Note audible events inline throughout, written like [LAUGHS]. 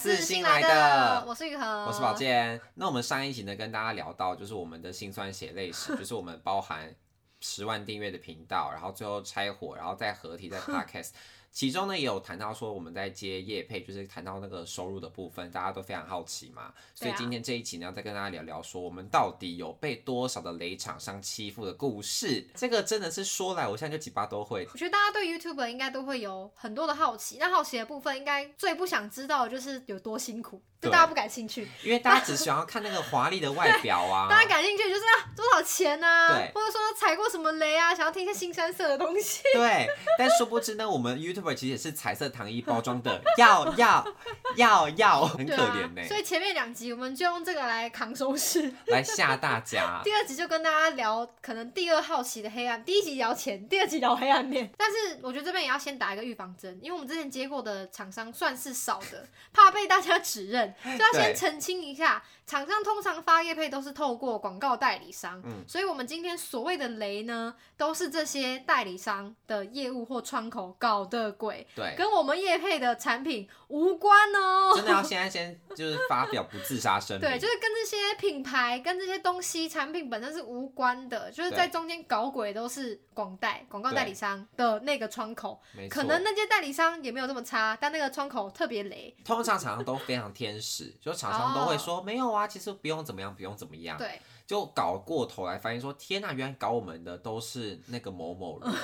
是新新来的的，我是玉和，我是宝。健。那我们上一集呢，跟大家聊到就是我们的辛酸血泪史，[LAUGHS] 就是我们包含十万订阅的频道，然后最后拆伙，然后再合体在 [LAUGHS] podcast。其中呢也有谈到说我们在接业配，就是谈到那个收入的部分，大家都非常好奇嘛。所以今天这一期呢，要再跟大家聊聊说我们到底有被多少的雷厂商欺负的故事。这个真的是说来，我现在就几巴都会。我觉得大家对 YouTube 应该都会有很多的好奇，那好奇的部分应该最不想知道的就是有多辛苦，就对大家不感兴趣。因为大家只想要看那个华丽的外表啊，大家感兴趣就是啊多少钱啊，对或者说踩过什么雷啊，想要听一些新三色的东西。对，但殊不知呢，我们 YouTuber 其实也是彩色糖衣包装的，要要要要，很可怜呢、所以前面两集我们就用这个来扛收视，来吓大家。第二集就跟大家聊可能第二好奇的黑暗，第一集聊钱，第二集聊黑暗面。但是我觉得这边也要先打一个预防针，因为我们之前接过的厂商算是少的，怕被大家指认，就要先澄清一下。厂商通常发业配都是透过广告代理商，嗯所以我们今天所谓的雷呢，都是这些代理商的业务或窗口搞的鬼，对，跟我们业配的产品无关哦。真的要现在先 [LAUGHS] 就是发表不自杀声明。对，就是跟这些品牌、跟这些东西、产品本身是无关的，就是在中间搞鬼都是广代、广告代理商的那个窗口，没错。可能那些代理商也没有这么差，但那个窗口特别雷。通常厂商都非常天使，就厂商都会说、没有啊，其实不用怎么样，不用怎么样。对，就搞过头来，发现说天呐、原来搞我们的都是那个某某人，[LAUGHS]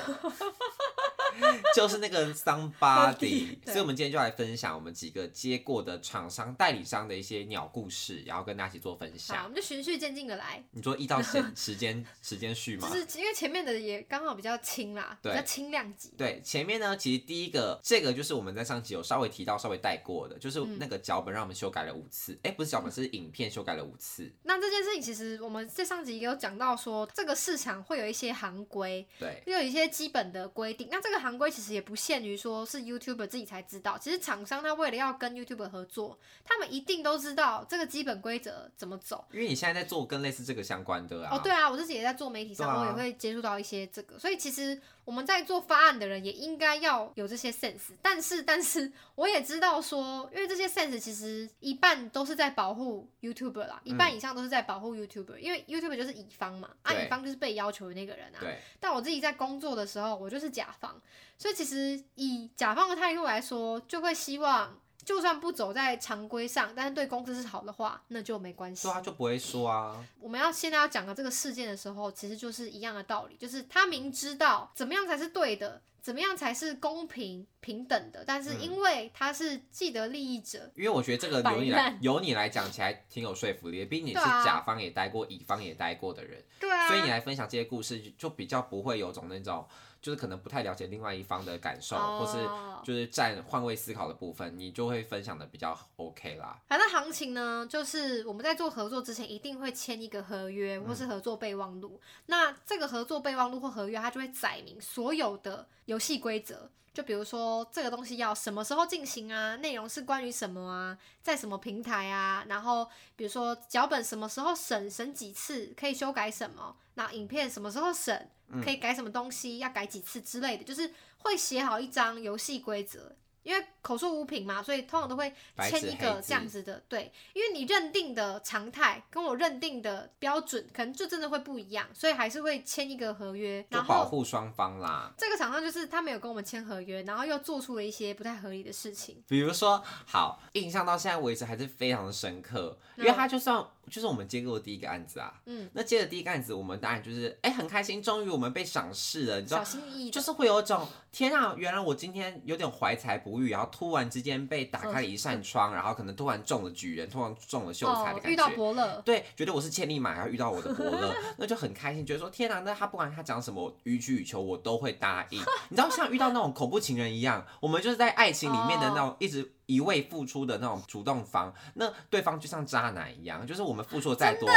[LAUGHS] 就是那个 somebody。所以，我们今天就来分享我们几个接过的厂商、代理商的一些鸟故事，然后跟大家一起做分好，我。们就循序渐进的来，你说一到时时间 [LAUGHS] 时间序吗？就是因为前面的也刚好比较轻啦，比较轻量级。对，前面呢，其实第一个这个就是我们在上集有稍微提到、稍微带过的，就是嗯那个脚本让我们修改了五次。哎、不是脚本，是影片修改了五次。那这件事情其实我们在上集也有讲到说，这个市场会有一些行规，对，会有一些基本的规定。那这个行规其实也不限于说是 YouTuber 自己才知道，其实厂商他为了要跟 YouTuber 合作，他们一定都知道这个基本规则怎么走。因为你现在在做跟类似这个相关的啊。哦，对啊，我自己也在做媒体上，啊我也会接触到一些这个，所以其实我们在做发案的人也应该要有这些 sense。但是，但是我也知道说，因为这些 sense 其实一半都是在保护 YouTuber 啦，一半以上都是在保护 YouTuber，、因为 YouTuber 就是乙方嘛，啊，乙方就是被要求的那个人啊。对，但我自己在工作的时候，我就是甲方，所以其实以甲方的态度来说，就会希望。就算不走在常规上，但是对公司是好的话，那就没关系。对啊，就不会说啊。我们要现在要讲的这个事件的时候，其实就是一样的道理，就是他明知道怎么样才是对的，怎么样才是公平平等的，但是嗯。因为他是既得利益者，因为我觉得这个由你来由你来讲起来挺有说服力的，毕竟你是甲方也待过，乙方也待过的人，对啊，所以你来分享这些故事就就比较不会有种那种就是可能不太了解另外一方的感受，哦或是就是占换位思考的部分，你就会分享的比较 OK 啦。反正行情呢，就是我们在做合作之前一定会签一个合约或是合作备忘录。那这个合作备忘录或合约，它就会载明所有的游戏规则。就比如说这个东西要什么时候进行啊，内容是关于什么啊，在什么平台啊，然后比如说脚本什么时候审，审几次可以修改什么，那影片什么时候审，可以改什么东西，要改几次之类的，就是会写好一张游戏规则。因为口说无凭嘛，所以通常都会签一个这样子的，对，因为你认定的常态跟我认定的标准，可能就真的会不一样，所以还是会签一个合约，然后保护双方啦。这个厂商就是他没有跟我们签合约，然后又做出了一些不太合理的事情，比如说，好，印象到现在为止还是非常的深刻，因为他就算就是我们接过的第一个案子啊，嗯，那接着第一个案子，我们当然就是哎、很开心，终于我们被赏识了，你知道小，心翼翼，就是会有一种天啊，原来我今天有点怀才不遇，然后突然之间被打开了一扇窗，然后可能突然中了举人，突然中了秀才的哦，遇到感觉。伯乐，对，觉得我是千里马，然后遇到我的伯乐，[LAUGHS] 那就很开心，觉得说天啊，那他不管他讲什么，我予取予求，我都会答应。你知道，像遇到那种恐怖情人一样，[LAUGHS] 我们就是在爱情里面的那种一直一味付出的那种主动方，那对方就像渣男一样，就是我们付出的再多，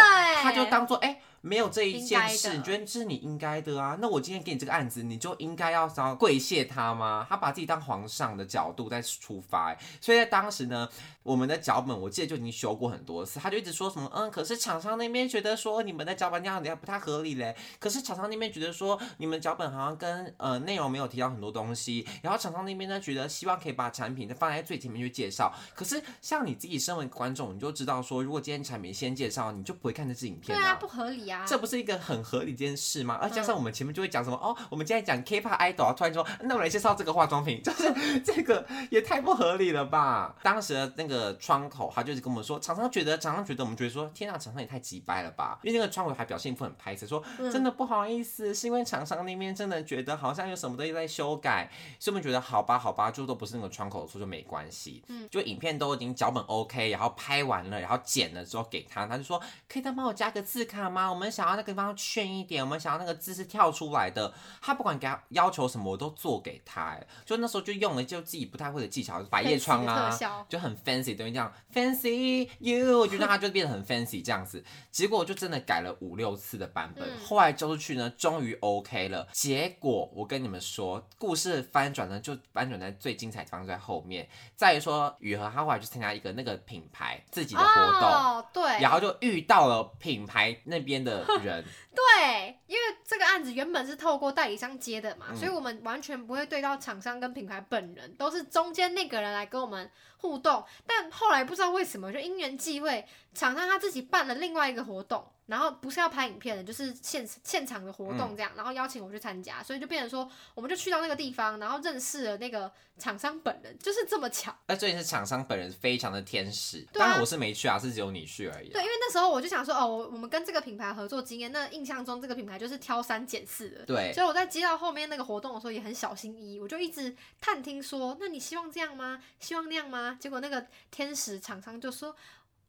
他就当做哎、没有这一件事，的你觉得这是你应该的啊？那我今天给你这个案子，你就应该要要跪谢他吗？他把自己当皇上的角度在出发、欸，所以在当时呢，我们的脚本我记得就已经修过很多次，他就一直说什么，嗯，可是厂商那边觉得说你们的脚本这样子不太合理嘞，可是厂商那边觉得说你们脚本好像跟呃内容没有提到很多东西，然后厂商那边呢觉得希望可以把产品放在最前面去介绍，可是像你自己身为观众，你就知道说，如果今天产品先介绍，你就不会看这支影片对啊，不合理啊。这不是一个很合理的一件事吗？而加上我们前面就会讲什么、哦，我们今天讲 K-pop idol，啊。突然说那我来介绍这个化妆品，[LAUGHS] 就是这个也太不合理了吧？当时的那个窗口，他就是跟我们说，厂商觉得，厂商觉得，我们觉得说，天啊，厂商也太急掰了吧？因为那个窗口还表现一副很拍摄，说真的不好意思，是因为厂商那边真的觉得好像有什么东西在修改，所以我们觉得好吧，好吧，就都不是那个窗口的错，就没关系。嗯，就影片都已经脚本 OK，然后拍完了，然后剪了之后给他，他就说可以再帮我加个字卡吗？我们想要那个地方炫一点，我们想要那个字是跳出来的。他不管给他要求什么，我都做给他。哎，就那时候就用了就自己不太会的技巧，百叶窗啊，就很 fancy，等于这样 fancy you，就让他就变得很 fancy 这样子。结果就真的改了五六次的版本，嗯后来交出去呢，终于 OK 了。结果我跟你们说，故事翻转呢，就翻转在最精彩的地方在后面，在于说雨禾他后来去参加一个那个品牌自己的活动。哦，对，然后就遇到了品牌那边的 [LAUGHS] 人，对，因为这个案子原本是透过代理商接的嘛，嗯所以我们完全不会对到厂商跟品牌本人，都是中间那个人来跟我们互动。但后来不知道为什么，就因缘际会，厂商他自己办了另外一个活动，然后不是要拍影片的，就是现现场的活动这样，然后邀请我去参加，所以就变成说，我们就去到那个地方，然后认识了那个厂商本人，就是这么巧。那这里是厂商本人非常的天使，对啊当然我是没去啊，是只有你去而已啊。对，因为那时候我就想说，哦，我我们跟这个品牌合作经验，那印象中这个品牌就是挑三拣四的，对，所以我在接到后面那个活动的时候也很小心翼翼，我就一直探听说，那你希望这样吗？希望那样吗？结果那个天使厂商就说，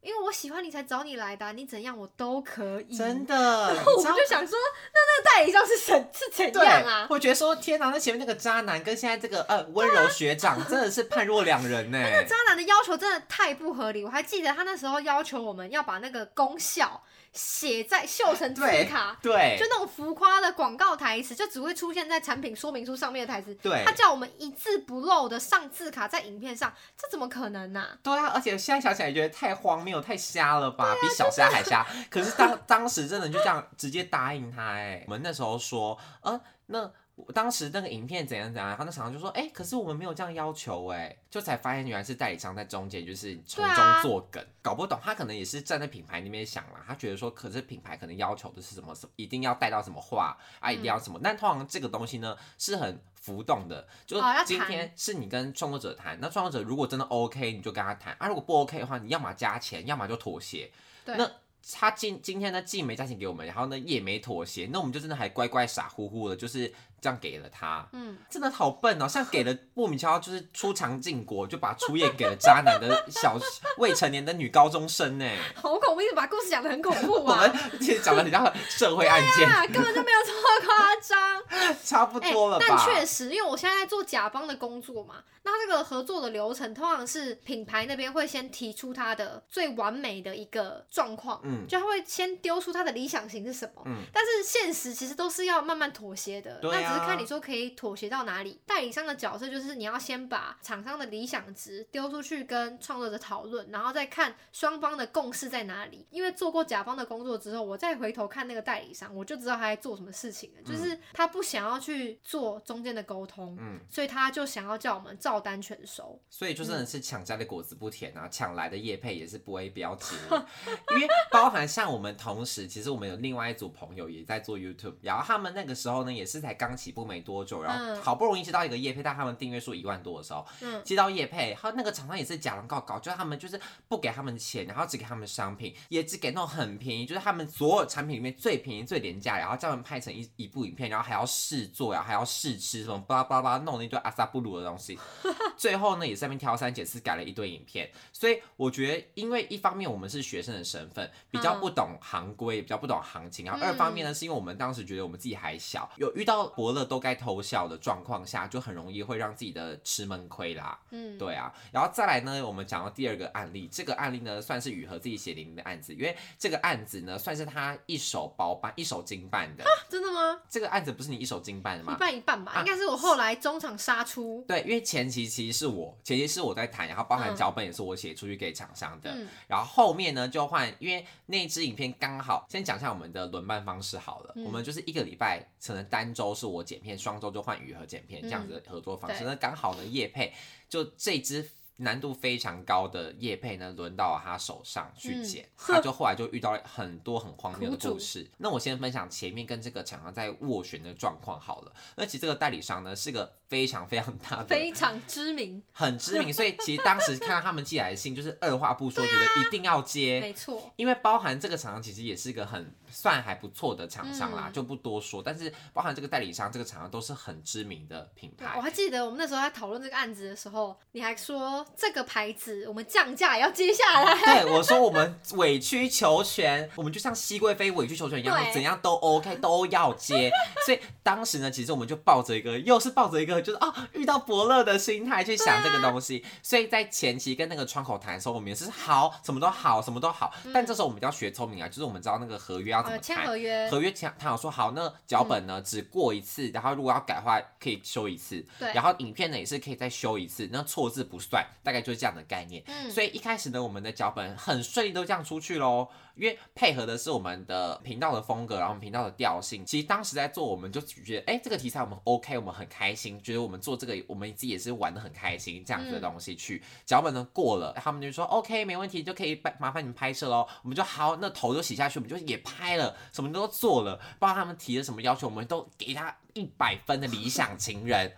因为我喜欢你才找你来的啊、你怎样我都可以。真的，然后我你知道就想说，那那个代理商是怎是怎对样啊？我觉得说天哪，那前面那个渣男跟现在这个呃温柔学长真的是判若两人 [LAUGHS] 呢。那渣男的要求真的太不合理，我还记得他那时候要求我们要把那个功效写在绣成字对卡。对就那种浮夸的广告台词，就只会出现在产品说明书上面的台词。对他叫我们一字不漏的上字卡在影片上，这怎么可能呢、对啊，而且现在想起来觉得太荒谬、太瞎了啊吧，比小虾还瞎。可是当当时真的就这样直接答应他哎、我们那时候说，呃，那。当时那个影片怎样怎样，然后那厂商就说，哎、可是我们没有这样要求，哎，就才发现原来是代理商在中间，就是从中作梗，搞不懂。他可能也是站在品牌那边想啦，他觉得说，可是品牌可能要求的是什么什么，一定要带到什么话啊，一定要什么。但通常这个东西呢是很浮动的，就今天是你跟创作者谈，那创作者如果真的 OK，你就跟他谈啊；如果不 OK 的话，你要么加钱，要么就妥协。对那他今今天呢既没加钱给我们，然后呢也没妥协，那我们就真的还乖乖傻乎乎的，就是这样给了他。嗯，真的好笨哦，像给了莫名其妙就是出场禁果，就把初夜给了渣男的小未成年的女高中生呢。[LAUGHS] 好恐怖，一直把故事讲的很恐怖啊 [LAUGHS] 我啊们！其实讲的很像社会案件，[LAUGHS] 啊，根本就没有这么夸张。差不多了吧？但确实，因为我现在在做甲方的工作嘛，那这个合作的流程通常是品牌那边会先提出他的最完美的一个状况，嗯就他会先丢出他的理想型是什么，嗯但是现实其实都是要慢慢妥协的，对只是看你说可以妥协到哪里。代理商的角色就是你要先把厂商的理想值丢出去跟创作者讨论，然后再看双方的共识在哪里。因为做过甲方的工作之后，我再回头看那个代理商，我就知道他在做什么事情了，就是他不想要去做中间的沟通，嗯所以他就想要叫我们照单全收。所以就真的是抢家的果子不甜啊，抢来的叶配也是不会标接，[LAUGHS] 因为包含像我们同时，其实我们有另外一组朋友也在做 YouTube，然后他们那个时候呢也是才刚起步没多久，然后嗯。好不容易接到一个叶配，但他们订阅数一万多的时候，嗯。接到叶配，他那个厂商也是假狼告告，就是他们就是不给他们钱，然后只给他们商品，也只给那种很便宜，就是他们所有产品里面最便宜最廉价，然后叫他们拍成一一部影片，然后还要试做呀，还要试吃什么巴拉巴拉弄了一堆阿萨布鲁的东西，[LAUGHS] 最后呢也是在那边挑三拣四改了一堆影片，所以我觉得，因为一方面我们是学生的身份，比较不懂行规，比较不懂行情，然后二方面呢是因为我们当时觉得我们自己还小，有遇到伯伯乐都该偷笑的状况下，就很容易会让自己的吃闷亏啦。嗯，对啊，然后再来呢，我们讲到第二个案例，这个案例呢算是雨禾自己写淋淋的案子，因为这个案子呢算是他一手包办、一手经办的。真的吗？这个案子不是你一手经办的吗一？半一半吧，啊应该是我后来中场杀出。对，因为前期其实是我，前期是我在谈，然后包含嗯脚本也是我写出去给厂商的，嗯然后后面呢就换，因为那支影片刚好，先讲一下我们的轮办方式好了，嗯我们就是一个礼拜可能单周是我剪片，双周就换雨和剪片这样子的合作方式，嗯那刚好呢叶配就这支。难度非常高的叶配呢，轮到他手上去嗯剪，[LAUGHS] 他就后来就遇到了很多很荒谬的故事。那我先分享前面跟这个厂商在斡旋的状况好了。那其实这个代理商呢是个非常非常大的非常知名，[LAUGHS] 很知名，所以其实当时看到他们寄来的信，就是二话不说，觉得一定要接。没错。因为包含这个厂商其实也是一个很算还不错的厂商啦，嗯就不多说。但是包含这个代理商，这个厂商都是很知名的品牌，我。还记得我们那时候在讨论这个案子的时候，你还说这个牌子我们降价也要接下来。对，我说我们委曲求全，我们就像熹贵妃委曲求全一样，怎样都 OK，都要接。所以当时呢，其实我们就抱着一个，又是抱着一个，就是啊，遇到伯乐的心态去想这个东西。所以在前期跟那个窗口谈的时候，我们也是好，什么都好，什么都好。但这时候我们就要学聪明啊，就是我们知道那个合约要怎么呃，签谈。合约，合约谈谈好说好，那脚本呢、只过一次，然后如果要改的话可以修一次，对然后影片呢也是可以再修一次，那错字不算，大概就是这样的概念。嗯，所以一开始呢，我们的脚本很顺利都这样出去喽，因为配合的是我们的频道的风格，然后我们频道的调性。其实当时在做，我们就觉得，哎、这个题材我们 OK，我们很开心，觉得我们做这个，我们自己也是玩的很开心，这样子的东西去。脚本呢过了，他们就说 OK，没问题，就可以拍麻烦你们拍摄喽。我们就好，那头就洗下去，我们就也拍了，什么都做了，不知道他们提了什么要求，我们都给他一百分的理想情人。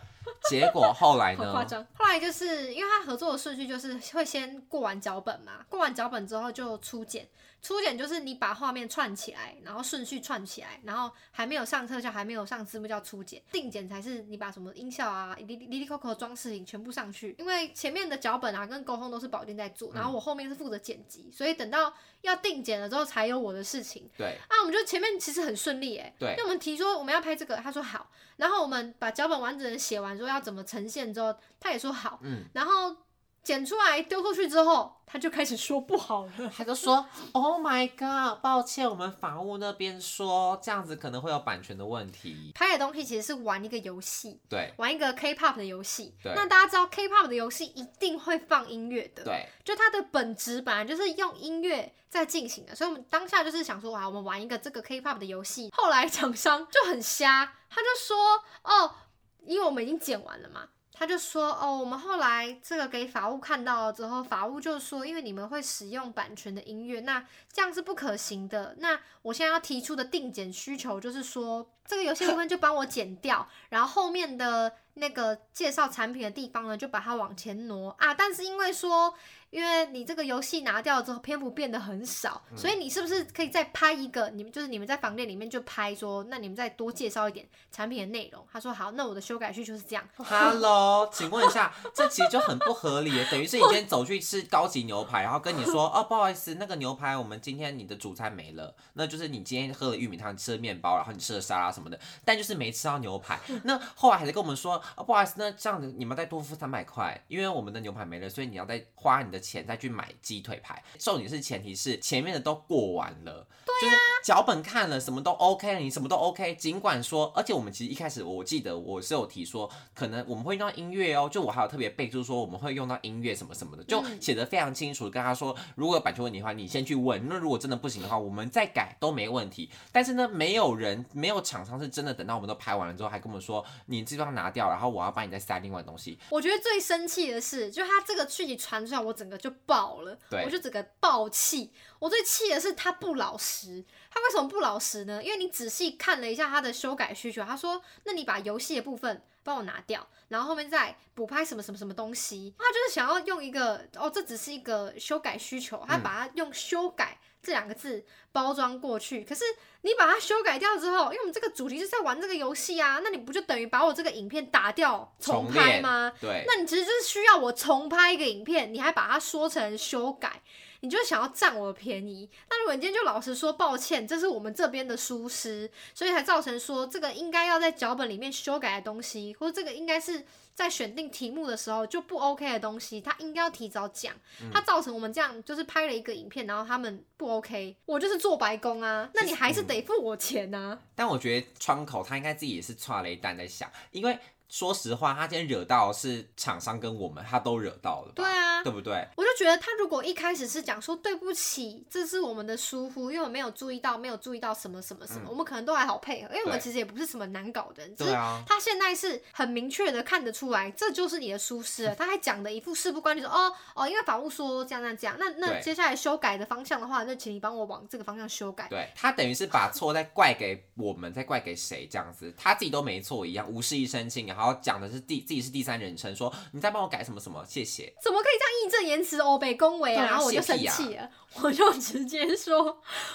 结果后来呢？[LAUGHS] 好夸张。后来就是因为他合作的顺序就是会先过完脚本嘛，过完脚本之后就初剪。初剪就是你把画面串起来，然后顺序串起来，然后还没有上特效，还没有上字幕叫初剪。定剪才是你把什么音效啊、哩哩哩扣扣的装饰品全部上去。因为前面的脚本啊跟沟通都是保定在做，然后我后面是负责剪辑，所以等到要定剪了之后才有我的事情。对啊，我们就前面其实很顺利哎，对因为我们提说我们要拍这个，他说好，然后我们把脚本完整的写完之后要怎么呈现之后，他也说好，嗯，然后剪出来丢过去之后，他就开始说不好了。他就说：“Oh my god，抱歉，我们法务那边说这样子可能会有版权的问题。拍的东西其实是玩一个游戏，对玩一个 K-pop 的游戏。对那大家知道 K-pop 的游戏一定会放音乐的，对就它的本质本来就是用音乐在进行的，所以我们当下就是想说，哇，我们玩一个这个 K-pop 的游戏。后来厂商就很瞎，他就说，哦，因为我们已经剪完了嘛。他就说哦，我们后来这个给法务看到了之后，法务就说，因为你们会使用版权的音乐，那这样是不可行的。那我现在要提出的定检需求就是说，这个游戏部分就帮我剪掉，然后后面的那个介绍产品的地方呢，就把它往前挪啊。但是因为说，因为你这个游戏拿掉之后，篇幅变得很少，所以你是不是可以再拍一个？你们就是你们在房间里面就拍说，那你们再多介绍一点产品的内容。他说好，那我的修改序就是这样。，Hello，[LAUGHS] 请问一下，这其实就很不合理，等于是你今天走去吃高级牛排，然后跟你说，哦，不好意思，那个牛排我们今天你的主餐没了，那就是你今天喝了玉米汤，你吃了面包，然后你吃了沙拉什么的，但就是没吃到牛排。那后来还是跟我们说，哦，不好意思，那这样子你们再多付三百块，因为我们的牛排没了，所以你要再花你的钱再去买鸡腿排。重点是前提是前面的都过完了，就是脚本看了什么都 OK 了，你什么都 OK，尽管说，而且我们其实一开始我记得我是有提说，可能我们会用到音乐哦，就我还有特别备注说我们会用到音乐什么什么的，就嗯写的非常清楚，跟他说如果有版权问题的话，你先去问，那如果真的不行的话，我们再改都没问题。但是呢，没有人没有厂商是真的等到我们都拍完了之后，还跟我们说你这地方拿掉，然后我要帮你再塞另外的东西。我觉得最生气的是，就他这个讯息传出来，我整个就爆了，对我就整个爆气。我最气的是他不老实，他为什么不老实呢？因为你仔细看了一下他的修改需求，他说，那你把游戏的部分帮我拿掉，然后后面再补拍什么什么什么东西，他就是想要用一个哦，这只是一个修改需求，他把它用修改。这两个字包装过去，可是你把它修改掉之后，因为我们这个主题就是在玩这个游戏啊，那你不就等于把我这个影片打掉重拍吗？对，那你其实就是需要我重拍一个影片，你还把它说成修改，你就想要占我的便宜。那如果你今天就老实说抱歉，这是我们这边的疏失，所以才造成说这个应该要在脚本里面修改的东西，或者这个应该是。在选定题目的时候就不 OK 的东西，他应该要提早讲。他造成我们这样就是拍了一个影片，然后他们不 OK，我就是做白工啊，那你还是得付我钱呐。但我觉得窗口他应该自己也是抓了一蛋在想，因为。说实话，他今天惹到是厂商跟我们，他都惹到了，对啊，对不对？我就觉得他如果一开始是讲说对不起，这是我们的疏忽，因为我没有注意到，没有注意到什么什么什么，我们可能都还好配合，因为我们其实也不是什么难搞的人，只是他现在是很明确的看得出来，这就是你的疏失，[LAUGHS] 他还讲的一副事不关己，说哦哦，因为法务说这样那这样，那那接下来修改的方向的话，那请你帮我往这个方向修改。对他等于是把错再怪给我们，再怪给谁这样子，他自己都没错一样，无事一身轻，然后讲的是第。自己是第三人称，说你再帮我改什么什么，谢谢。怎么可以这样义正言辞哦，被恭维啊？然后我就生气了，我就直接说，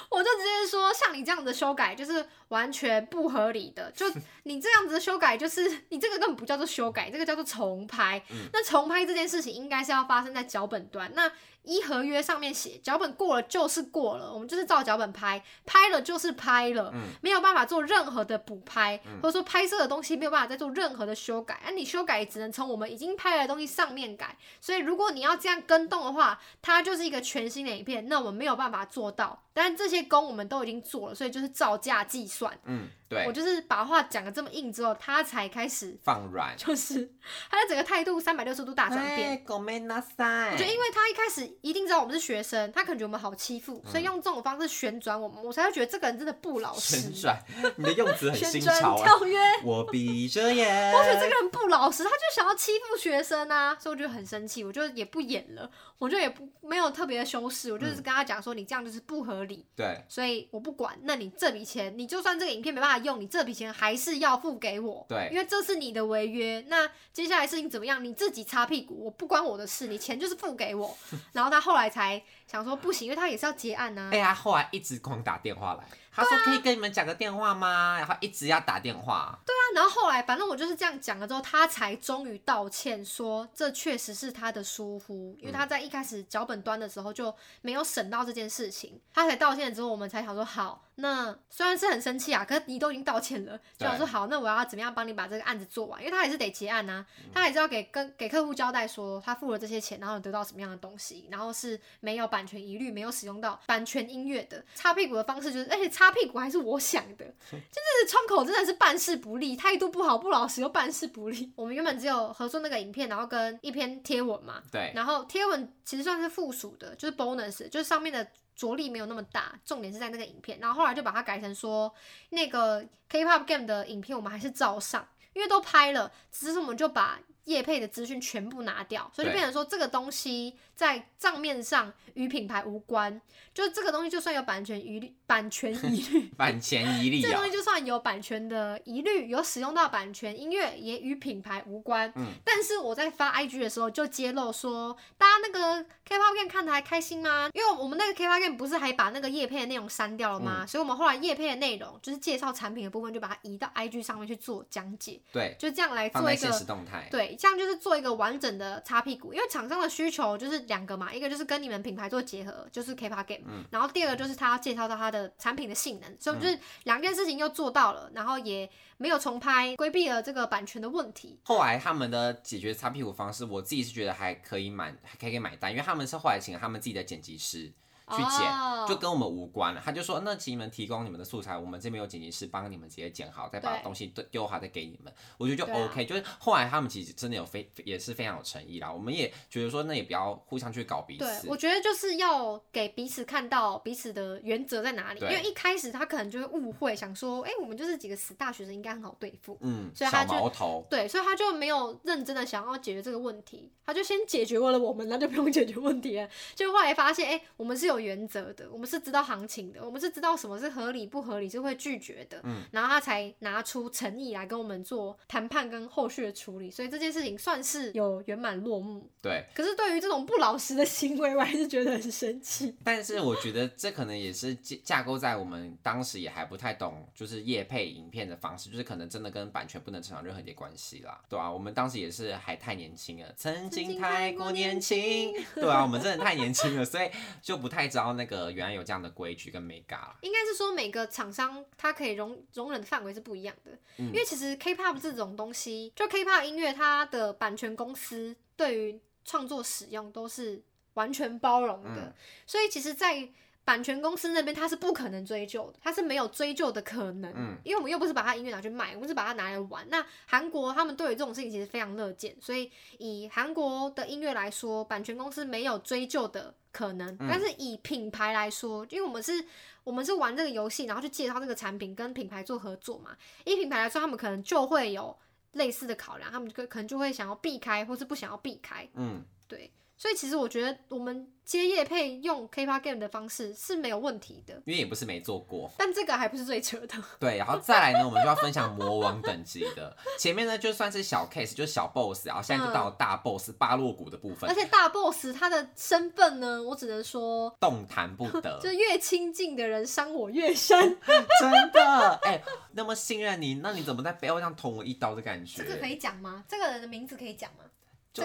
我就直接说，像你这样的修改就是完全不合理的。就 [LAUGHS] 你这样子的修改，就是你这个根本不叫做修改，这个叫做重拍。那重拍这件事情应该是要发生在脚本端。那一合约上面写，脚本过了就是过了，我们就是照脚本拍，拍了就是拍了，没有办法做任何的补拍，或者说拍摄的东西没有办法再做任何的修改。啊，你修改只能从我们已经拍的东西上面改，所以如果你要这样跟动的话，它就是一个全新的影片，那我们没有办法做到。但这些工我们都已经做了，所以就是照价计算。嗯。对，我就是把话讲的这么硬之后，他才开始放软，[LAUGHS] 就是他的整个态度三百六十度大转变。我觉得，因为他一开始一定知道我们是学生，他可能觉得我们好欺负，所以用这种方式旋转我们，我才会觉得这个人真的不老实。旋转，你的用词很新潮啊！跳跃，我闭着眼。[LAUGHS] 我觉得这个人不老实，他就想要欺负学生啊，所以我就很生气，我就也不演了，我就也不没有特别的修饰，我就是跟他讲说，你这样就是不合理。对，所以我不管，那你这笔钱，你就算这个影片没办法。用你这笔钱还是要付给我，对，因为这是你的违约。那接下来事情怎么样，你自己擦屁股，我不关我的事，你钱就是付给我。[LAUGHS] 然后他后来才想说不行，因为他也是要结案呐。哎呀，后来一直狂打电话来。他说可以跟你们讲个电话吗？然后一直要打电话。对啊，然后后来反正我就是这样讲了之后，他才终于道歉，说这确实是他的疏忽，因为他在一开始脚本端的时候就没有审到这件事情。他才道歉之后，我们才想说好，那虽然是很生气啊，可是你都已经道歉了，就想说好，那我要怎么样帮你把这个案子做完？因为他还是得结案呐，他还是要给跟给客户交代说他付了这些钱，然后得到什么样的东西，然后是没有版权疑虑，没有使用到版权音乐的。擦屁股的方式就是，而且擦。屁股还是我想的，[LAUGHS] 就是窗口真的是办事不力，态度不好，不老实又办事不力。我们原本只有合作那个影片，然后跟一篇贴文嘛，对，然后贴文其实算是附属的，就是 bonus，就是上面的着力没有那么大，重点是在那个影片。然后后来就把它改成说，那个 K-pop game 的影片我们还是照上，因为都拍了，只是我们就把叶配的资讯全部拿掉，所以就变成说这个东西在账面上与品牌无关。就这个东西，就算有版权疑虑，版权疑虑，[LAUGHS] 版权疑虑，[LAUGHS] 这个东西就算有版权的疑虑，有使用到版权音乐，也与品牌无关。嗯，但是我在发 IG 的时候就揭露说，大家那个 K-pop game 看的还开心吗？因为我们那个 K-pop game 不是还把那个叶配的内容删掉了吗？所以我们后来叶配的内容就是介绍产品的部分，就把它移到 IG 上面去做讲解。对，就这样来做一个动态。对，这样就是做一个完整的擦屁股，因为厂商的需求就是两个嘛，一个就是跟你们品牌做结合，就是 K-pop game，然后第二个就是。是他要介绍到他的产品的性能，所以就是两件事情又做到了，然后也没有重拍，规避了这个版权的问题。后来他们的解决擦屁股方式，我自己是觉得还可以买，还可以买单，因为他们是后来请了他们自己的剪辑师。去剪就跟我们无关了，他就说那请你们提供你们的素材，我们这边有剪辑师帮你们直接剪好，再把东西丢丢好再给你们，我觉得就 OK。就是后来他们其实真的有非也是非常有诚意啦，我们也觉得说那也不要互相去搞彼此。对，我觉得就是要给彼此看到彼此的原则在哪里，因为一开始他可能就会误会，想说哎我们就是几个死大学生应该很好对付，嗯，所以他就对，所以他就没有认真的想要解决这个问题，他就先解决了我们，那就不用解决问题了。就后来发现哎我们是有有原则的，我们是知道行情的，我们是知道什么是合理不合理，是会拒绝的。嗯，然后他才拿出诚意来跟我们做谈判跟后续的处理，所以这件事情算是有圆满落幕。对。可是对于这种不老实的行为，我还是觉得很生气。[LAUGHS] 但是我觉得这可能也是架架构在我们当时也还不太懂，就是业配影片的方式，就是可能真的跟版权不能扯上任何一点关系啦，对啊，我们当时也是还太年轻了，曾经太过年轻，[LAUGHS] 对啊，我们真的太年轻了，所以就不太知道那个原来有这样的规矩跟美嘎。应该是说每个厂商它可以容容忍的范围是不一样的，嗯。因为其实 K-pop 这种东西，就 K-pop 音乐它的版权公司对于创作使用都是完全包容的，嗯。所以其实，在版权公司那边，他是不可能追究的，他是没有追究的可能，嗯因为我们又不是把他音乐拿去卖，我们是把它拿来玩。那韩国他们对于这种事情其实非常乐见，所以以韩国的音乐来说，版权公司没有追究的可能，嗯但是以品牌来说，因为我们是我们是玩这个游戏，然后去介绍这个产品，跟品牌做合作嘛。以品牌来说，他们可能就会有类似的考量，他们可可能就会想要避开，或是不想要避开。嗯，对，所以其实我觉得我们接业配用 K-pop game 的方式是没有问题的，因为也不是没做过，但这个还不是最扯的。对，然后再来呢，我们就要分享魔王等级的，前面呢就算是小 case，就是小 boss，然后现在就到了大 boss 巴洛谷的部分而，且大 boss 他的身份呢，我只能说，动弹不得就，越亲近的人伤我越深。[LAUGHS] 真的，哎、那么信任你，那你怎么在背后这样捅我一刀的感觉？这个可以讲吗？这个人的名字可以讲吗？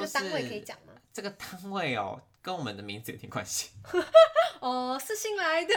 就是这个单位可以讲吗？这个单位哦，跟我们的名字有点关系，[LAUGHS] 哦，是新来的，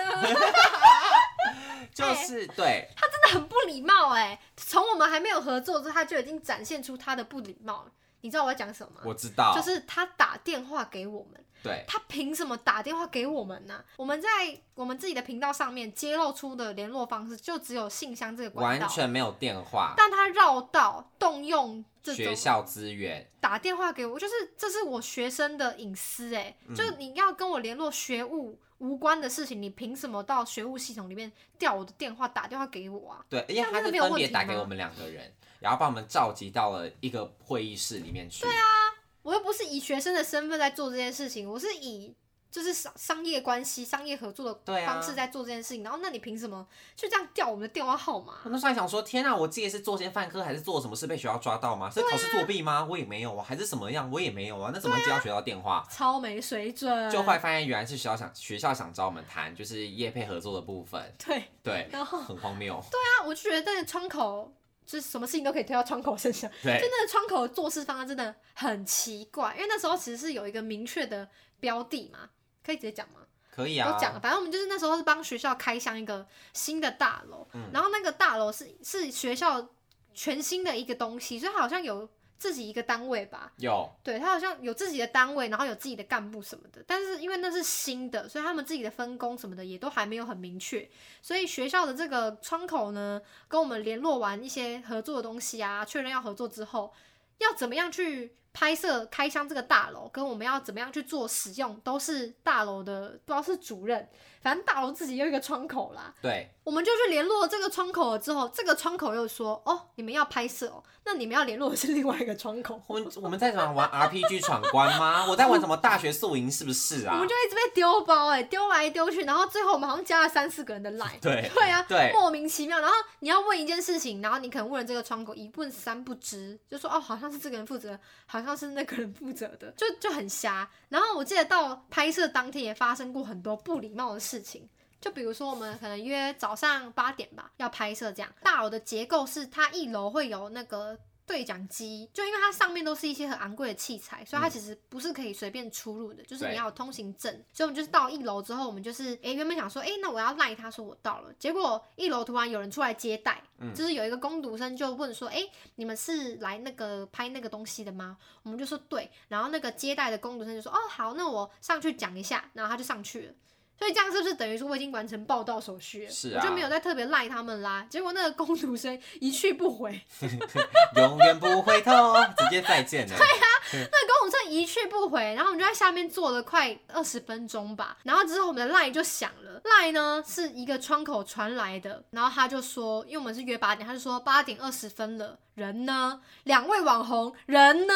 [LAUGHS] 就是、对，他真的很不礼貌哎！从我们还没有合作之后，他就已经展现出他的不礼貌了。你知道我在讲什么吗？我知道，就是他打电话给我们，对，他凭什么打电话给我们呢？我们在我们自己的频道上面揭露出的联络方式，就只有信箱这个管道，完全没有电话，但他绕道动用这种学校资源，打电话给我，就是这是我学生的隐私哎、嗯。就你要跟我联络学务无关的事情，你凭什么到学务系统里面调我的电话打电话给我啊？对，因为他是没有分别问题吗？打给我们两个人，然后把我们召集到了一个会议室里面去，对啊，我又不是以学生的身份在做这件事情，我是以就是商商业关系、商业合作的方式在做这件事情。然后，那你凭什么就这样调我们的电话号码我？那时候还想说，天啊，我自己是作奸犯科还是做什么事被学校抓到吗？是考试作弊吗？我也没有啊，还是什么样？我也没有啊，那怎么接到学校电话？[LAUGHS] 超没水准。就后来发现原来是学校想学校想找我们谈，就是业配合作的部分，对，对，然后很荒谬，对啊我就觉得那个窗口。就是什么事情都可以推到窗口身上，就那个窗口的做事方案真的很奇怪，因为那时候其实是有一个明确的标的嘛，可以直接讲吗？可以啊，都讲了，反正我们就是那时候是帮学校开箱一个新的大楼，嗯。然后那个大楼是是学校全新的一个东西，所以好像有自己一个单位吧，有，对，他好像有自己的单位，然后有自己的干部什么的，但是因为那是新的，所以他们自己的分工什么的也都还没有很明确，所以学校的这个窗口呢，跟我们联络完一些合作的东西啊，确认要合作之后，要怎么样去拍摄开箱这个大楼，跟我们要怎么样去做使用，都是大楼的不知道是主任，反正大楼自己有一个窗口啦，对，我们就去联络这个窗口了之后，这个窗口又说，哦，你们要拍摄哦，那你们要联络的是另外一个窗口。我们我们在玩玩 RPG 闯关吗？我在玩什么大学宿营是不是啊我们？就一直被丢包哎、丢来丢去，然后最后我们好像加了三四个人的 line。[LAUGHS] 对对啊，对莫名其妙。然后你要问一件事情，然后你可能问了这个窗口一问三不知，就说哦，好像是这个人负责，好像是那个人负责的，就就很瞎。然后我记得到拍摄当天也发生过很多不礼貌的事情。就比如说，我们可能约早上八点吧，要拍摄这样。大楼的结构是它一楼会有那个对讲机，就因为它上面都是一些很昂贵的器材，所以它其实不是可以随便出入的，就是你要有通行证。所以我们就是到一楼之后，我们就是诶、原本想说诶、那我要赖他说我到了，结果一楼突然有人出来接待，嗯就是有一个工读生就问说诶、你们是来那个拍那个东西的吗？我们就说对，然后那个接待的工读生就说哦好，那我上去讲一下，然后他就上去了。所以这样是不是等于说我已经完成报道手续了？是啊我就没有再特别赖他们啦。结果那个工读生一去不回，[LAUGHS] 永远不回头，直接再见了。对啊那个工读生一去不回，然后我们就在下面坐了快二十分钟吧。然后之后我们的赖就响了，赖呢是一个窗口传来的，然后他就说，因为我们是约八点，他就说八点二十分了，人呢？两位网红人呢？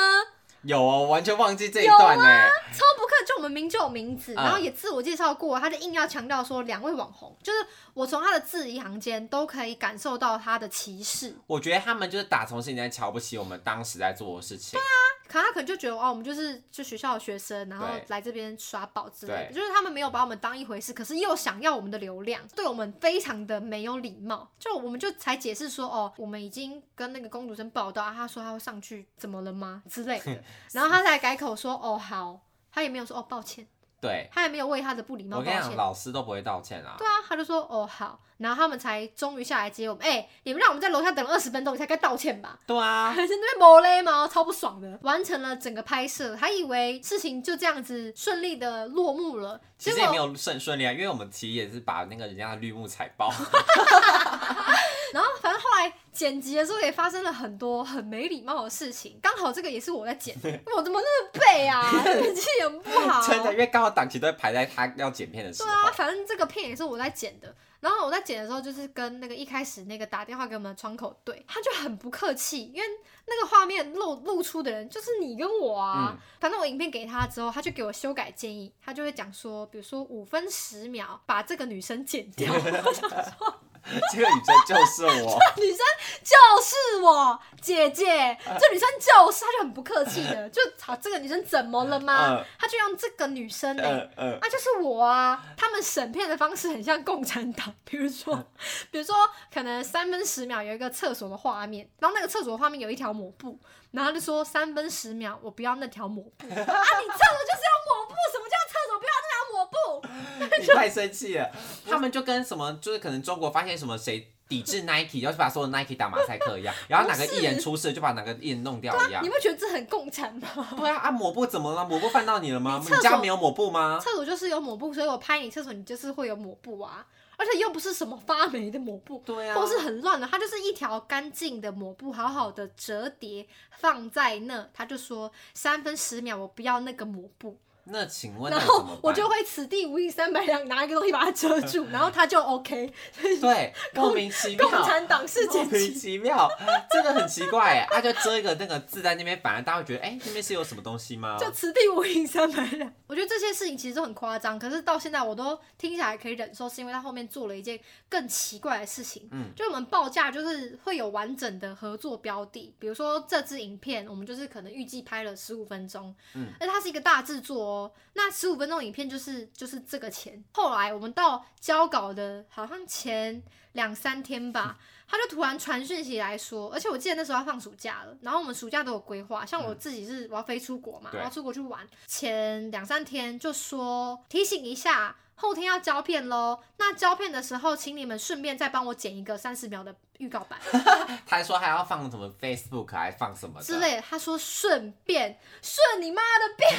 有哦，完全忘记这一段呢。超不客，就我们名就有名字，嗯然后也自我介绍过，他就硬要强调说两位网红，就是我从他的字里行间都可以感受到他的歧视。我觉得他们就是打从心里在瞧不起我们当时在做的事情。对啊可他可能就觉得哦，我们就是就学校的学生，然后来这边耍宝之类的，就是他们没有把我们当一回事，可是又想要我们的流量，对我们非常的没有礼貌。就我们就才解释说哦，我们已经跟那个公主生报道，啊他说他会上去，怎么了吗之类的，[LAUGHS] 然后他才改口说哦好，他也没有说哦抱歉，对，他也没有为他的不礼貌抱歉我跟你讲，。老师都不会道歉啊。对啊，他就说哦好，然后他们才终于下来接我们。哎、你们让我们在楼下等了二十分钟，你才该道歉吧？对啊，还是那边抹嘞吗？超不爽的。完成了整个拍摄，还以为事情就这样子顺利的落幕了，其实也没有顺顺利啊，因为我们其实也是把那个人家的绿幕踩爆。[LAUGHS] 然后反正后来剪辑的时候也发生了很多很没礼貌的事情，刚好这个也是我在剪，[LAUGHS] 我怎么那么背啊？运气很不好。真的，因为刚好档期都会排在他要剪片的时候。对啊，反正这个片也是我在剪的。然后我在剪的时候，就是跟那个一开始那个打电话给我们的窗口对，他就很不客气，因为那个画面露露出的人就是你跟我啊。嗯反正我影片给他之后，他就给我修改建议，他就会讲说，比如说五分十秒把这个女生剪掉，[LAUGHS] 我想说 [LAUGHS] 这个女生就是我。女生就是我姐姐，这女生就是，她就很不客气的，[LAUGHS] 就好这个女生怎么了吗？她就用这个女生呢、嗯嗯，啊，就是我啊！他们审片的方式很像共产党，[LAUGHS] 比如说，比如说，可能三分十秒有一个厕所的画面，然后那个厕所画面有一条抹布，然后他就说三分十秒我不要那条抹布啊！你这样就是要抹布，什么叫厕所不要那条抹布？你太生气了。[LAUGHS] 他们就跟什么，就是可能中国发现什么谁抵制 Nike，要去把所有 Nike 打马赛克一样，[LAUGHS] 然后哪个艺人出事就把哪个艺人弄掉一样你。不觉得这很共产吗？对啊，啊抹布怎么了？抹布犯到你了吗？你你家没有抹布吗？厕所就是有抹布，所以我拍你厕所，你就是会有抹布啊，而且又不是什么发霉的抹布，对啊，或是很乱的，它就是一条干净的抹布，好好的折叠放在那。他就说三分十秒，我不要那个抹布，那请问然后？我就会此地无银三百两，拿一个东西把它遮住，[LAUGHS] 然后他就 OK。对 [LAUGHS] 莫名其妙，共产党是 [LAUGHS] 莫名其妙，这个很奇怪哎，他就遮一个那个字在那边，反而大家会觉得哎、那边是有什么东西吗？就此地无银三百两。我觉得这些事情其实都很夸张，可是到现在我都听起来可以忍受，是因为他后面做了一件更奇怪的事情。嗯，就我们报价就是会有完整的合作标的，比如说这支影片，我们就是可能预计拍了十五分钟，嗯，而它是一个大制作哦。那十五分钟影片就是就是这个钱。后来我们到交稿的，好像前两三天吧。他就突然传讯息来说，而且我记得那时候要放暑假了，然后我们暑假都有规划，像我自己是我要飞出国嘛，对我要出国去玩，前两三天就说提醒一下，后天要胶片喽。那胶片的时候，请你们顺便再帮我剪一个三十秒的预告版 [LAUGHS] 他还说还要放什么 Facebook，还放什么之类的。他说顺便顺你妈的便，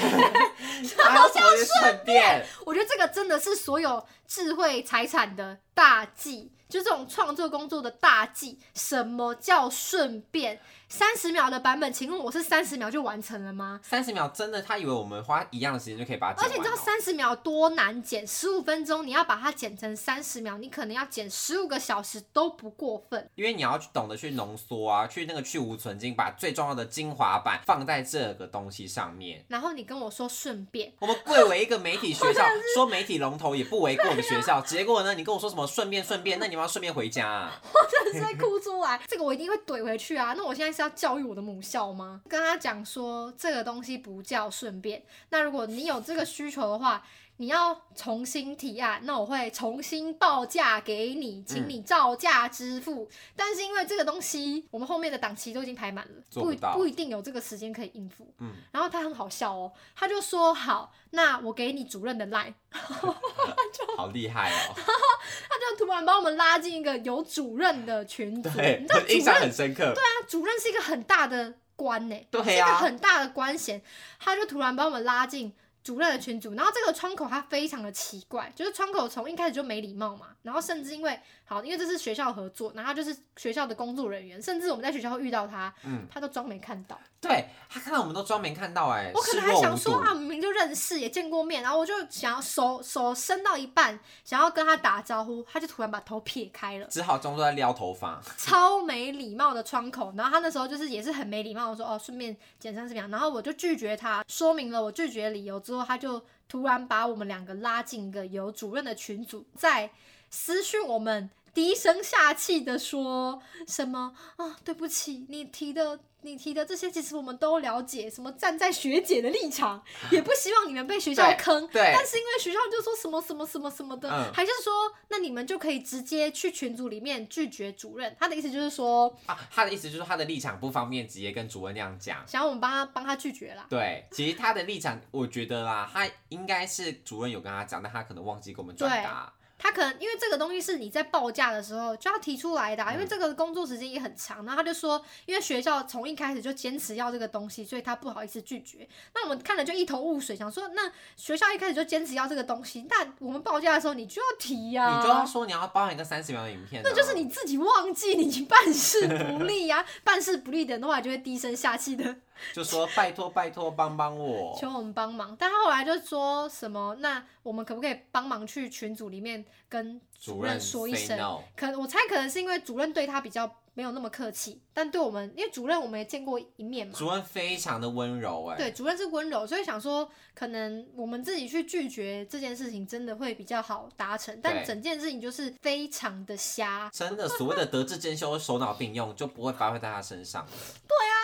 [LAUGHS] 还要什么顺便？我觉得这个真的是所有智慧财产的大忌，就这种创作工作的大忌。什么叫顺便？三十秒的版本，请问我是三十秒就完成了吗？三十秒真的，他以为我们花一样的时间就可以把它剪。而且你知道三十秒多难剪，十五分钟你要把它剪成三十秒，你可能要剪十五个小时都不过分。因为你要去懂得去浓缩啊，去那个去无存精，把最重要的精华版放在这个东西上面。然后你跟我说顺便，我们贵为一个媒体学校，[LAUGHS] 说媒体龙头也不为过的学校，结果呢，你跟我说什么顺便顺便，那你们要顺便回家啊？[LAUGHS] 我真的是会哭出来。这个我一定会怼回去啊！那我现在要教育我的母校吗？跟他讲说这个东西不叫顺便。那如果你有这个需求的话，你要重新提案，那我会重新报价给你，请你照价支付。但是因为这个东西，我们后面的档期都已经排满了，不不不一定有这个时间可以应付。嗯，然后他很好笑哦，他就说好，那我给你主任的 line，[LAUGHS] 好厉害哦！他就突然把我们拉进一个有主任的群组，对你知道，主印象任很深刻。那主任是一个很大的官呢、对啊是一个很大的官衔，他就突然把我们拉进主任的群组，然后这个窗口他非常的奇怪，就是窗口从一开始就没礼貌嘛，然后甚至因为好，因为这是学校合作，然后他就是学校的工作人员，甚至我们在学校会遇到他，嗯他都装没看到。对他看到我们都装没看到、哎，我可能还。想说啊，明明就认识，也见过面，然后我就想要手手伸到一半，想要跟他打招呼，他就突然把头撇开了，只好装作在撩头发，超没礼貌的窗口。然后他那时候就是也是很没礼貌我说哦，顺便简单视频，然后我就拒绝他，说明了我拒绝的理由之之后，他就突然把我们两个拉进一个有主任的群组，在私讯我们。低声下气的说什么啊？对不起，你提的你提的这些，其实我们都了解。什么站在学姐的立场，也不希望你们被学校坑。对但是因为学校就说什么什么什么什么的，嗯还是说，那你们就可以直接去群组里面拒绝主任。他的意思就是说，啊，他的意思就是他的立场不方便直接跟主任那样讲。想要我们帮他帮他拒绝啦。对，其实他的立场，我觉得啦，他应该是主任有跟他讲，但他可能忘记给我们转达。他可能因为这个东西是你在报价的时候就要提出来的、啊，因为嗯这个工作时间也很长。然后他就说，因为学校从一开始就坚持要这个东西，所以他不好意思拒绝。那我们看了就一头雾水，想说，那学校一开始就坚持要这个东西，那我们报价的时候你就要提呀、你就要说你要包含一个三十秒的影片、啊，那就是你自己忘记，你办事不力呀、[LAUGHS] 办事不力的人的话，就会低声下气的就说拜托拜托帮帮我。求我们帮忙。但他后来就说什么，那我们可不可以帮忙去群组里面跟主任说一声？no，可我猜可能是因为主任对他比较没有那么客气，但对我们，因为主任我们也见过一面嘛。主任非常的温柔哎、对，主任是温柔，所以想说，可能我们自己去拒绝这件事情，真的会比较好达成。但整件事情就是非常的瞎，真的所谓的德智兼修、手脑并用就不会发挥在他身上了。就真的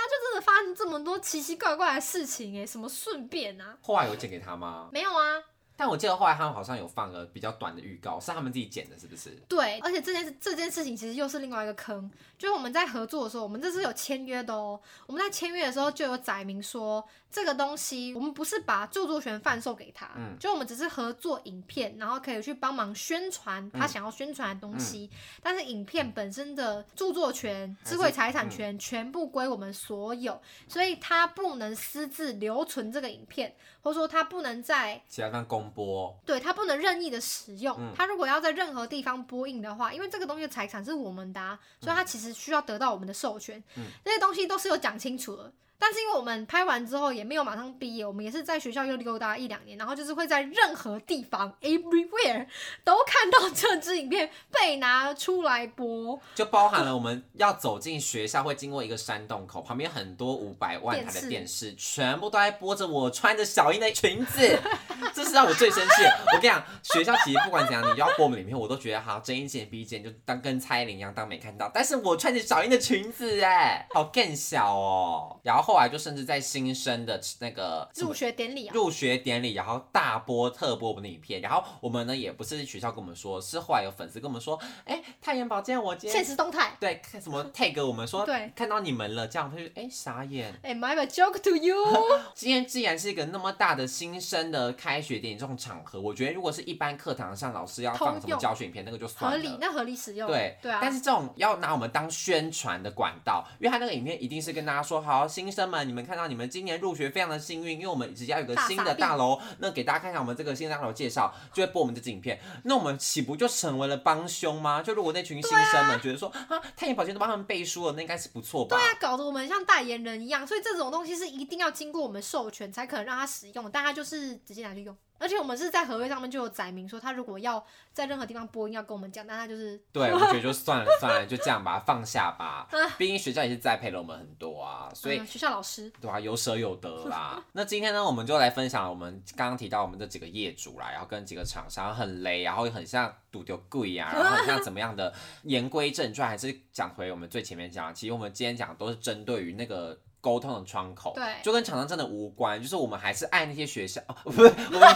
发生这么多奇奇怪怪的事情，哎，什么顺便啊？后来有剪给他吗？没有啊，但我记得后来他们好像有放个比较短的预告，是他们自己剪的，是不是？对，而且这件事这件事情其实又是另外一个坑，就是我们在合作的时候，我们这是有签约的哦。我们在签约的时候就有载明说，这个东西我们不是把著作权贩售给他，嗯就我们只是合作影片，然后可以去帮忙宣传他嗯想要宣传的东西。但是影片本身的著作权、智慧财产权全部归我们所有，所以他不能私自留存这个影片，或者说他不能在其他地方公播，对，他不能任意的使用。嗯它如果要在任何地方播映的话，因为这个东西的财产是我们的、啊，所以他其实需要得到我们的授权。嗯这些东西都是有讲清楚的。但是因为我们拍完之后也没有马上毕业，我们也是在学校又溜达一两年，然后就是会在任何地方 everywhere 都看到这支影片被拿出来播。就包含了我们要走进学校会经过一个山洞口，旁边很多五百万台的电视，全部都在播着我穿着小英的裙子，[LAUGHS] 这是让我最生气的。我跟你讲，学校其实不管怎样，你就要播我们影片，我都觉得好睁一只眼闭一只眼，就当跟蔡依林一样当没看到。但是我穿着小英的裙子，哎，好更小哦。然后后来就甚至在新生的那个入学典礼啊，入学典礼，然后大播特播我们的影片，然后我们呢也不是学校跟我们说，是后来有粉丝跟我们说，哎、太阳宝剑我今现实动态。对看什么 [LAUGHS] tag 我们说对看到你们了，这样他就哎、傻眼。，Am I a joke to you [LAUGHS] 今天既然是一个那么大的新生的开学典礼这种场合，我觉得如果是一般课堂上老师要放什么教学影片，那个就算了。合理，那合理使用。对对啊。但是这种要拿我们当宣传的管道，因为他那个影片一定是跟大家说，好，新生们，你们看到你们今年入学非常的幸运，因为我们只要有个新的大楼，那给大家看看我们这个新的大楼介绍，就会播我们这支影片。那我们岂不就成为了帮凶吗？就如果那群新生们觉得说，啊，太阳保健都帮他们背书了，那应该是不错吧？对啊，搞得我们像代言人一样，所以这种东西是一定要经过我们授权才可能让他使用，但他就是直接拿去用。而且我们是在合约上面就有载明说，他如果要在任何地方播音要跟我们讲，但他就是对，我觉得就算了 [LAUGHS] 算了，就这样吧，放下吧 [LAUGHS] 啊。毕竟学校也是栽培了我们很多啊，所以嗯、学校老师。对啊，有舍有得啦。[LAUGHS] 那今天呢，我们就来分享我们刚刚提到我们这几个业主啦，然后跟几个厂商很雷，然后很像赌丢贵呀，然后很像怎么样的。言归正传，还是讲回我们最前面讲，其实我们今天讲的都是针对于那个。沟通的窗口，对就跟厂商真的无关，就是我们还是爱那些学校，哦、[LAUGHS] 不是我们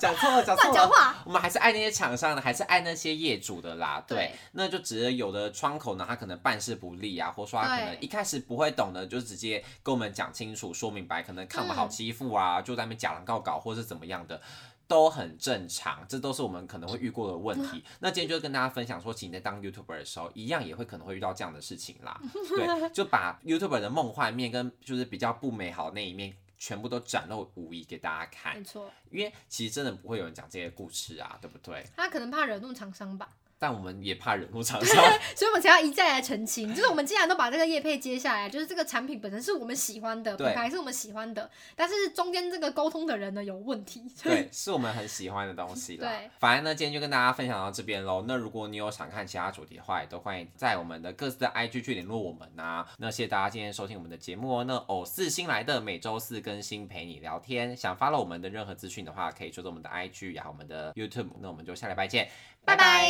讲错了，讲错了。我们还是爱那些厂商的，还是爱那些业主的啦。对，对那就只是有的窗口呢，他可能办事不力啊，或者说他可能一开始不会懂的，就直接跟我们讲清楚、说明白，可能看我们好欺负啊，就在那边假狼告搞或是怎么样的。都很正常，这都是我们可能会遇过的问题。[LAUGHS] 那今天就跟大家分享说，其实你在当 YouTuber 的时候，一样也会可能会遇到这样的事情啦。[LAUGHS] 对，就把 YouTuber 的梦幻面跟就是比较不美好的那一面。全部都展露无遗给大家看没，错，因为其实真的不会有人讲这些故事啊，对不对？他可能怕惹怒厂商吧，但我们也怕惹怒厂商，[LAUGHS] 所以我们才要一再来澄清，就是我们既然都把这个业配接下来，就是这个产品本身是我们喜欢的，品对牌是我们喜欢的，但是中间这个沟通的人呢有问题，对，是我们很喜欢的东西啦。对，反正呢，今天就跟大家分享到这边喽。那如果你有想看其他主题的话，也都欢迎在我们的各自的 IG 去联络我们呐、那谢谢大家今天收听我们的节目哦。那偶四新来的每周四更新陪你聊天，想发了我们的任何资讯的话，可以追踪我们的 IG，然后我们的 YouTube。那我们就下礼拜见，拜拜。